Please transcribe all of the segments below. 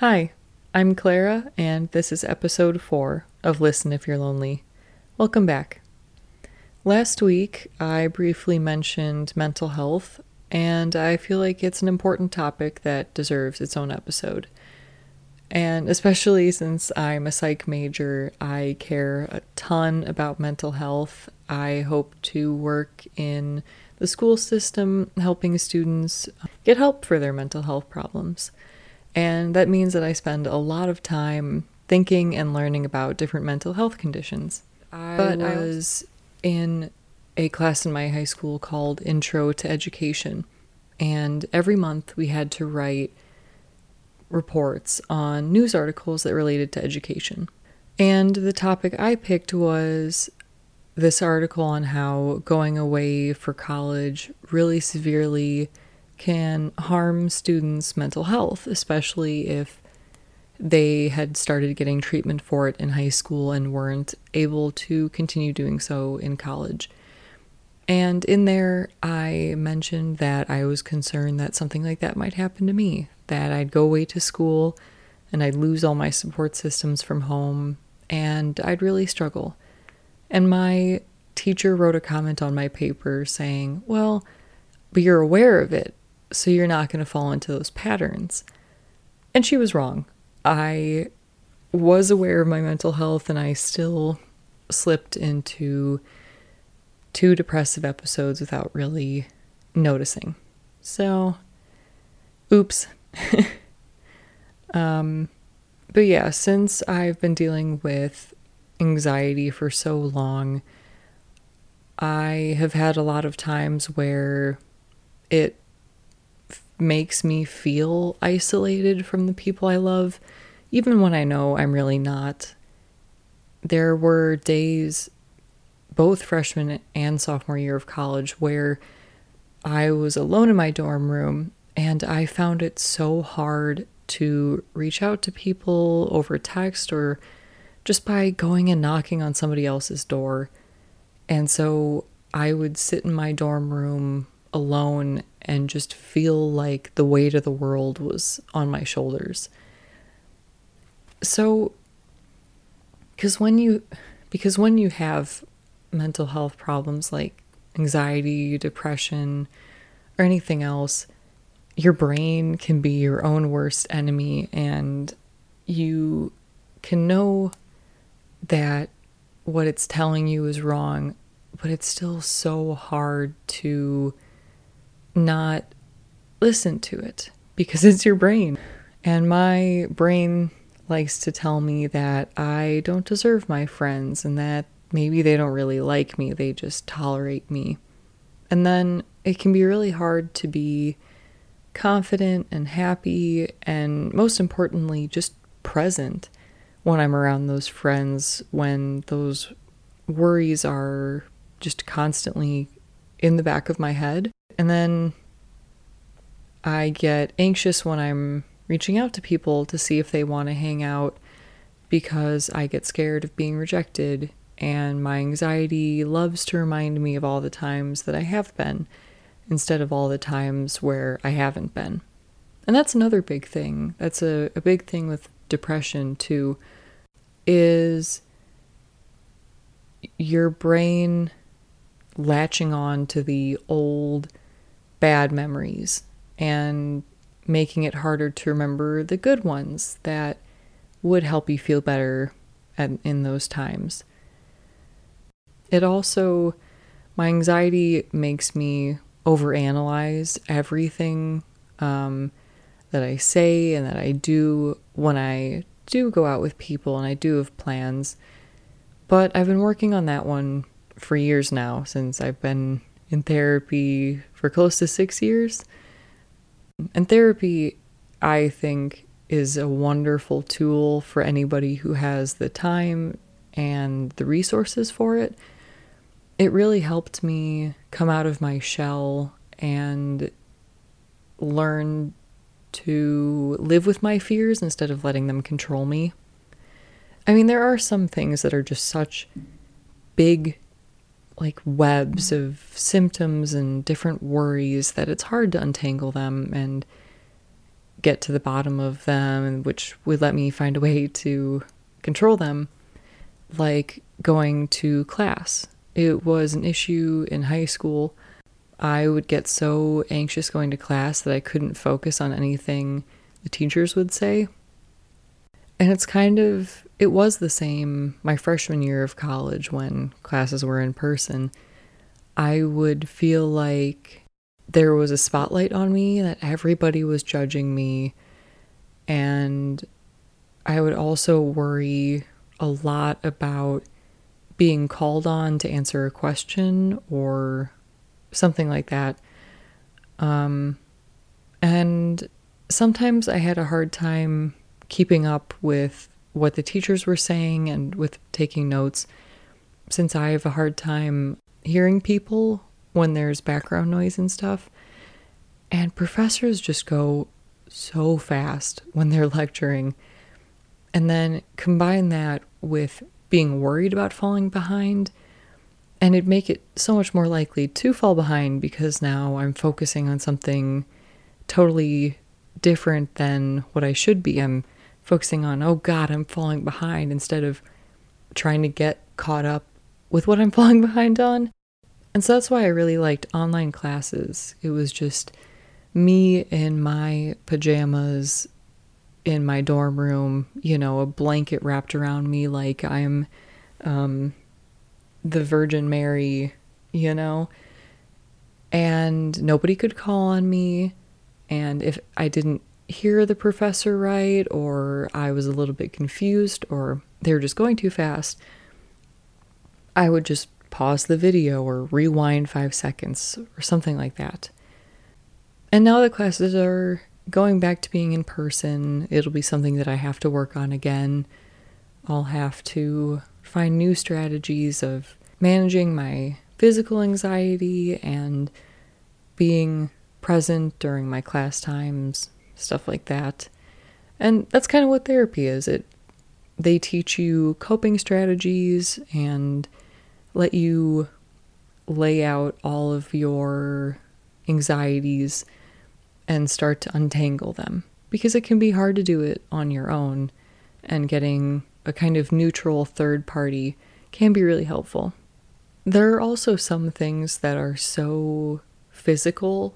Hi, I'm Clara, and this is episode 4 of Listen If You're Lonely. Welcome back. Last week, I briefly mentioned mental health, and I feel like it's an important topic that deserves its own episode. And especially since I'm a psych major, I care a ton about mental health. I hope to work in the school system helping students get help for their mental health problems. And that means that I spend a lot of time thinking and learning about different mental health conditions. I but was... I was in a class in my high school called Intro to Education. And every month we had to write reports on news articles that related to education. And the topic I picked was this article on how going away for college really severely can harm students' mental health, especially if they had started getting treatment for it in high school and weren't able to continue doing so in college. And in there, I mentioned that I was concerned that something like that might happen to me, that I'd go away to school and I'd lose all my support systems from home and I'd really struggle. And my teacher wrote a comment on my paper saying, Well, but you're aware of it so you're not going to fall into those patterns. And she was wrong. I was aware of my mental health and I still slipped into two depressive episodes without really noticing. So, oops. um, but yeah, since I've been dealing with anxiety for so long, I have had a lot of times where it makes me feel isolated from the people I love, even when I know I'm really not. There were days, both freshman and sophomore year of college, where I was alone in my dorm room and I found it so hard to reach out to people over text or just by going and knocking on somebody else's door. And so I would sit in my dorm room alone and just feel like the weight of the world was on my shoulders. So because when you because when you have mental health problems like anxiety, depression, or anything else, your brain can be your own worst enemy and you can know that what it's telling you is wrong, but it's still so hard to not listen to it because it's your brain. And my brain likes to tell me that I don't deserve my friends and that maybe they don't really like me, they just tolerate me. And then it can be really hard to be confident and happy, and most importantly, just present when I'm around those friends when those worries are just constantly in the back of my head. And then I get anxious when I'm reaching out to people to see if they want to hang out because I get scared of being rejected. And my anxiety loves to remind me of all the times that I have been instead of all the times where I haven't been. And that's another big thing. That's a, a big thing with depression, too, is your brain latching on to the old bad memories and making it harder to remember the good ones that would help you feel better at, in those times. It also, my anxiety makes me overanalyze everything um, that I say and that I do when I do go out with people and I do have plans. But I've been working on that one for years now since I've been in therapy for close to six years. And therapy, I think, is a wonderful tool for anybody who has the time and the resources for it. It really helped me come out of my shell and learn to live with my fears instead of letting them control me. I mean, there are some things that are just such big like webs of symptoms and different worries that it's hard to untangle them and get to the bottom of them, which would let me find a way to control them, like going to class. It was an issue in high school. I would get so anxious going to class that I couldn't focus on anything the teachers would say. And it's kind of, it was the same my freshman year of college when classes were in person. I would feel like there was a spotlight on me, that everybody was judging me. And I would also worry a lot about being called on to answer a question or something like that. Um, and sometimes I had a hard time keeping up with what the teachers were saying and with taking notes since I have a hard time hearing people when there's background noise and stuff. And professors just go so fast when they're lecturing. And then combine that with being worried about falling behind, and it'd make it so much more likely to fall behind because now I'm focusing on something totally different than what I should be. I'm focusing on, oh God, I'm falling behind instead of trying to get caught up with what I'm falling behind on. And so that's why I really liked online classes. It was just me in my pajamas in my dorm room, you know, a blanket wrapped around me like I'm um, the Virgin Mary, you know, and nobody could call on me. And if I didn't hear the professor right, or I was a little bit confused, or they were just going too fast, I would just pause the video or rewind five seconds or something like that. And now the classes are going back to being in person. It'll be something that I have to work on again. I'll have to find new strategies of managing my physical anxiety and being present during my class times, stuff like that. And that's kind of what therapy is. It they teach you coping strategies and let you lay out all of your anxieties and start to untangle them because it can be hard to do it on your own and getting a kind of neutral third party can be really helpful. There are also some things that are so physical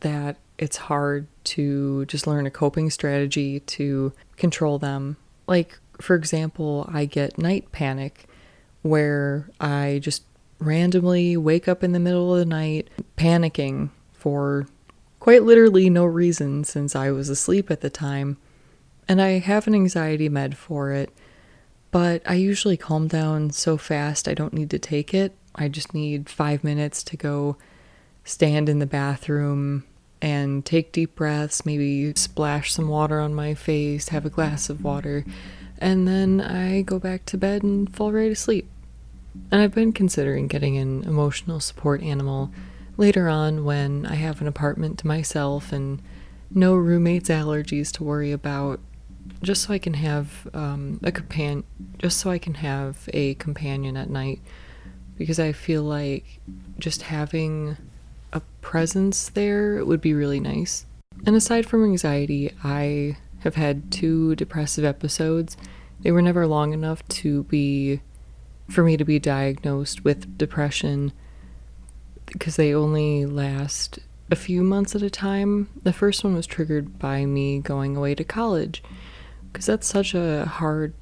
that it's hard to just learn a coping strategy to control them. Like, for example, I get night panic where I just randomly wake up in the middle of the night panicking for quite literally no reason since I was asleep at the time. And I have an anxiety med for it, but I usually calm down so fast I don't need to take it. I just need five minutes to go stand in the bathroom and take deep breaths, maybe splash some water on my face, have a glass of water, and then I go back to bed and fall right asleep. And I've been considering getting an emotional support animal later on when I have an apartment to myself and no roommates' allergies to worry about, just so I can have um, a companion, just so I can have a companion at night, because I feel like just having a presence there would be really nice. And aside from anxiety, I have had two depressive episodes. They were never long enough to be for me to be diagnosed with depression because they only last a few months at a time. The first one was triggered by me going away to college because that's such a hard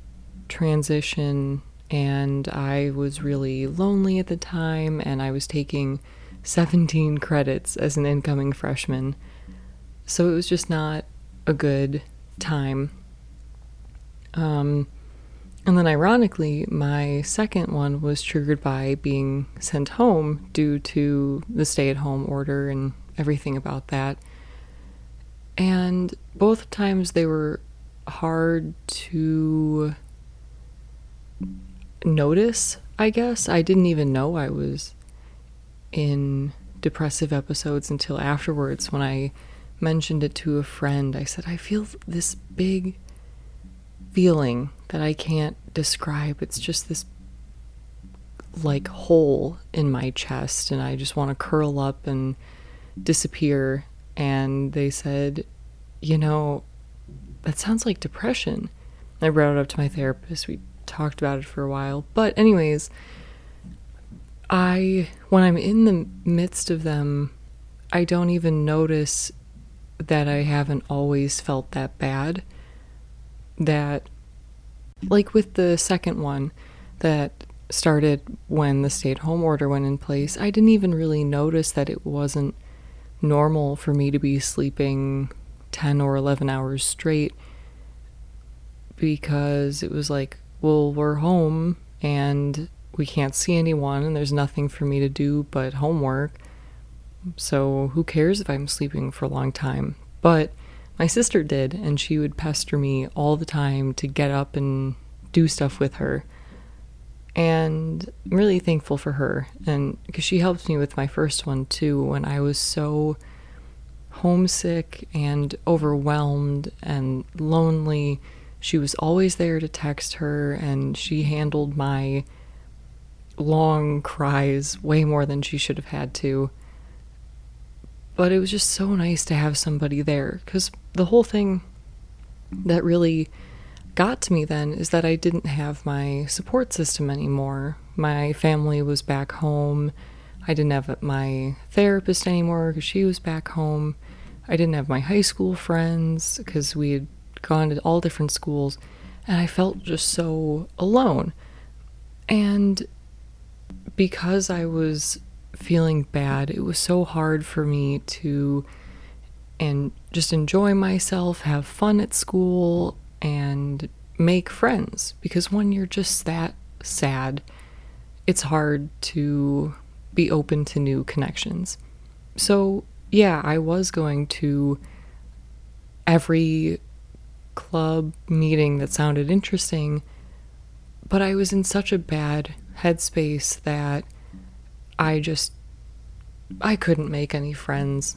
transition and I was really lonely at the time and I was taking 17 credits as an incoming freshman. So it was just not a good time. Um, and then, ironically, my second one was triggered by being sent home due to the stay at home order and everything about that. And both times they were hard to notice, I guess. I didn't even know I was in depressive episodes until afterwards when I mentioned it to a friend. I said, I feel this big feeling that I can't describe. It's just this like hole in my chest, and I just want to curl up and disappear. And they said, you know, that sounds like depression. I brought it up to my therapist. We talked about it for a while. But, anyways, I, when I'm in the midst of them, I don't even notice that I haven't always felt that bad. That, like with the second one that started when the stay at home order went in place, I didn't even really notice that it wasn't normal for me to be sleeping 10 or 11 hours straight because it was like, well, we're home and we can't see anyone and there's nothing for me to do but homework. So who cares if I'm sleeping for a long time? But my sister did, and she would pester me all the time to get up and do stuff with her. And I'm really thankful for her, and because she helped me with my first one too when I was so homesick and overwhelmed and lonely. She was always there to text her, and she handled my long cries way more than she should have had to. But it was just so nice to have somebody there because the whole thing that really got to me then is that I didn't have my support system anymore. My family was back home. I didn't have my therapist anymore because she was back home. I didn't have my high school friends because we had gone to all different schools. And I felt just so alone. And because I was feeling bad, it was so hard for me to and just enjoy myself, have fun at school, and make friends. Because when you're just that sad, it's hard to be open to new connections. So, yeah, I was going to every club meeting that sounded interesting, but I was in such a bad headspace that I just I couldn't make any friends.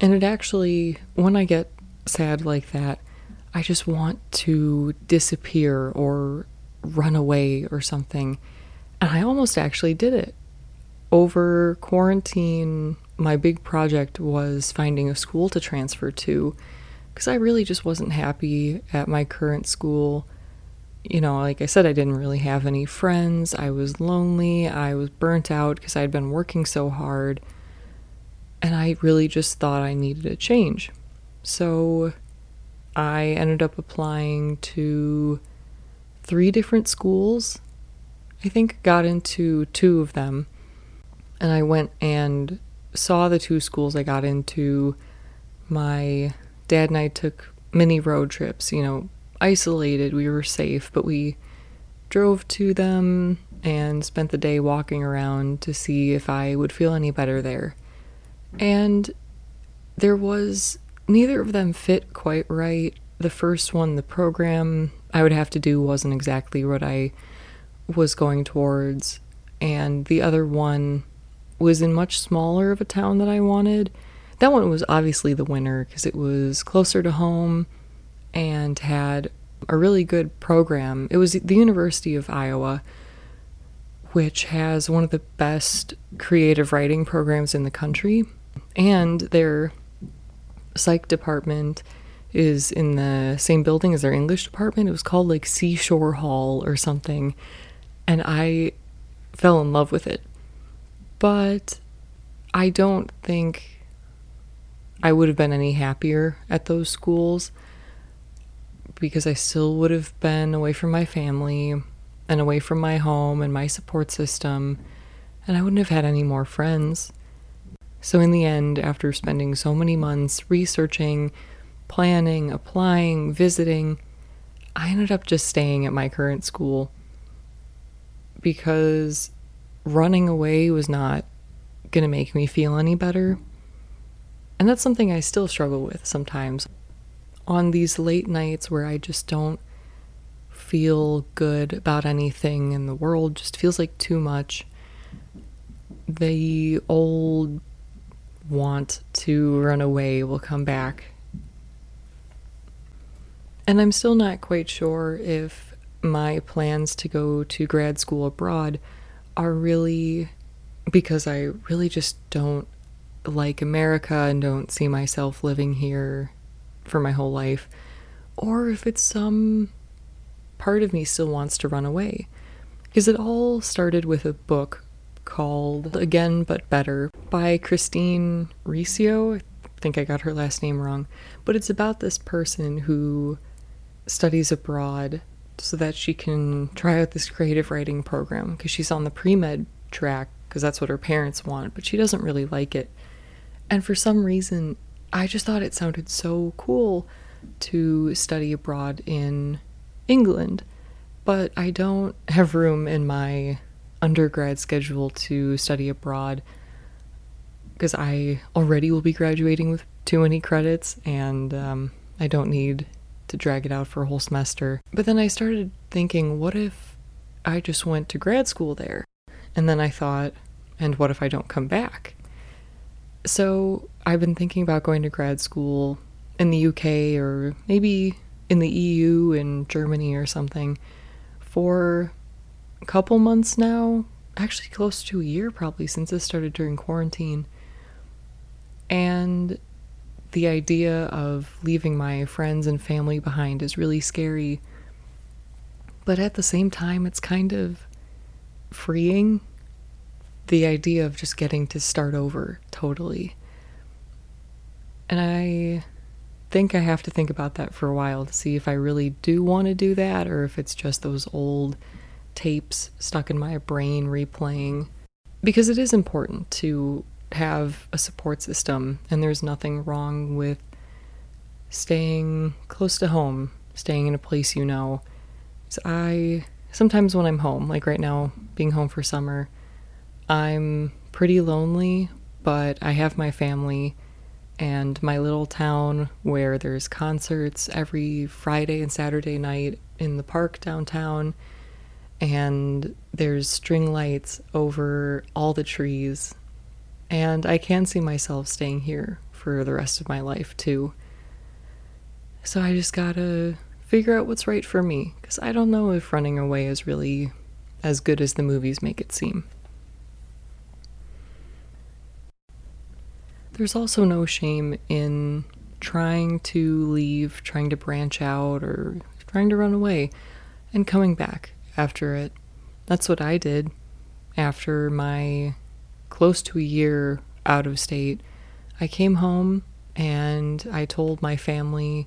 And it actually when I get sad like that, I just want to disappear or run away or something. And I almost actually did it. Over quarantine, my big project was finding a school to transfer to because I really just wasn't happy at my current school you know, like I said, I didn't really have any friends. I was lonely. I was burnt out because I'd been working so hard. And I really just thought I needed a change. So I ended up applying to three different schools. I think got into two of them. And I went and saw the two schools I got into. My dad and I took mini road trips, you know, isolated, we were safe, but we drove to them and spent the day walking around to see if I would feel any better there. And there was neither of them fit quite right. The first one, the program I would have to do wasn't exactly what I was going towards, and the other one was in much smaller of a town that I wanted. That one was obviously the winner because it was closer to home and had a really good program. It was the University of Iowa, which has one of the best creative writing programs in the country, and their psych department is in the same building as their English department. It was called like Seashore Hall or something, and I fell in love with it. But I don't think I would have been any happier at those schools because I still would have been away from my family and away from my home and my support system, and I wouldn't have had any more friends. So, in the end, after spending so many months researching, planning, applying, visiting, I ended up just staying at my current school because running away was not going to make me feel any better. And that's something I still struggle with sometimes on these late nights where I just don't feel good about anything and the world just feels like too much, the old want to run away will come back. And I'm still not quite sure if my plans to go to grad school abroad are really because I really just don't like America and don't see myself living here for my whole life, or if it's some part of me still wants to run away. Because it all started with a book called Again But Better by Christine Riccio. I think I got her last name wrong. But it's about this person who studies abroad so that she can try out this creative writing program because she's on the pre med track because that's what her parents want, but she doesn't really like it. And for some reason, I just thought it sounded so cool to study abroad in England, but I don't have room in my undergrad schedule to study abroad because I already will be graduating with too many credits and um, I don't need to drag it out for a whole semester. But then I started thinking, what if I just went to grad school there? And then I thought, and what if I don't come back? So I've been thinking about going to grad school in the UK or maybe in the EU in Germany or something for a couple months now. Actually, close to a year probably since this started during quarantine. And the idea of leaving my friends and family behind is really scary. But at the same time, it's kind of freeing. The idea of just getting to start over totally. And I think I have to think about that for a while to see if I really do want to do that or if it's just those old tapes stuck in my brain replaying. Because it is important to have a support system, and there's nothing wrong with staying close to home, staying in a place you know. So I sometimes when I'm home, like right now, being home for summer, I'm pretty lonely, but I have my family and my little town where there's concerts every Friday and Saturday night in the park downtown and there's string lights over all the trees and I can see myself staying here for the rest of my life too. So I just gotta figure out what's right for me, because I don't know if running away is really as good as the movies make it seem. There's also no shame in trying to leave, trying to branch out, or trying to run away, and coming back after it. That's what I did after my close to a year out of state, I came home and I told my family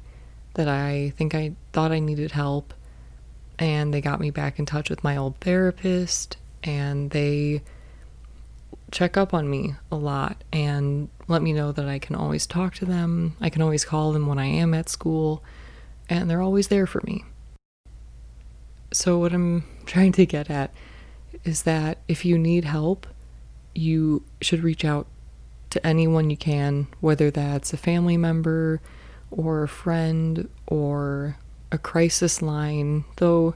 that I think I thought I needed help. And they got me back in touch with my old therapist and they check up on me a lot and let me know that I can always talk to them. I can always call them when I am at school, and they're always there for me. So, what I'm trying to get at is that if you need help, you should reach out to anyone you can, whether that's a family member or a friend or a crisis line, though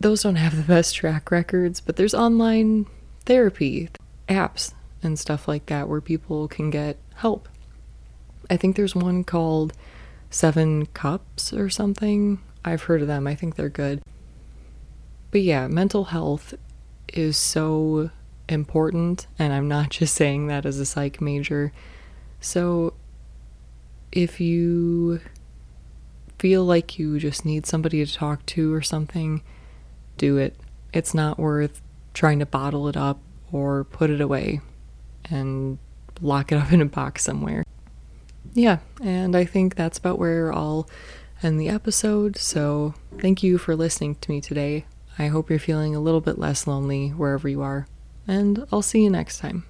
those don't have the best track records, but there's online therapy apps and stuff like that where people can get help. I think there's one called Seven Cups or something. I've heard of them. I think they're good. But yeah, mental health is so important, and I'm not just saying that as a psych major. So, if you feel like you just need somebody to talk to or something, do it. It's not worth trying to bottle it up or put it away and lock it up in a box somewhere. Yeah, and I think that's about where I'll end the episode. So, thank you for listening to me today. I hope you're feeling a little bit less lonely wherever you are and I'll see you next time.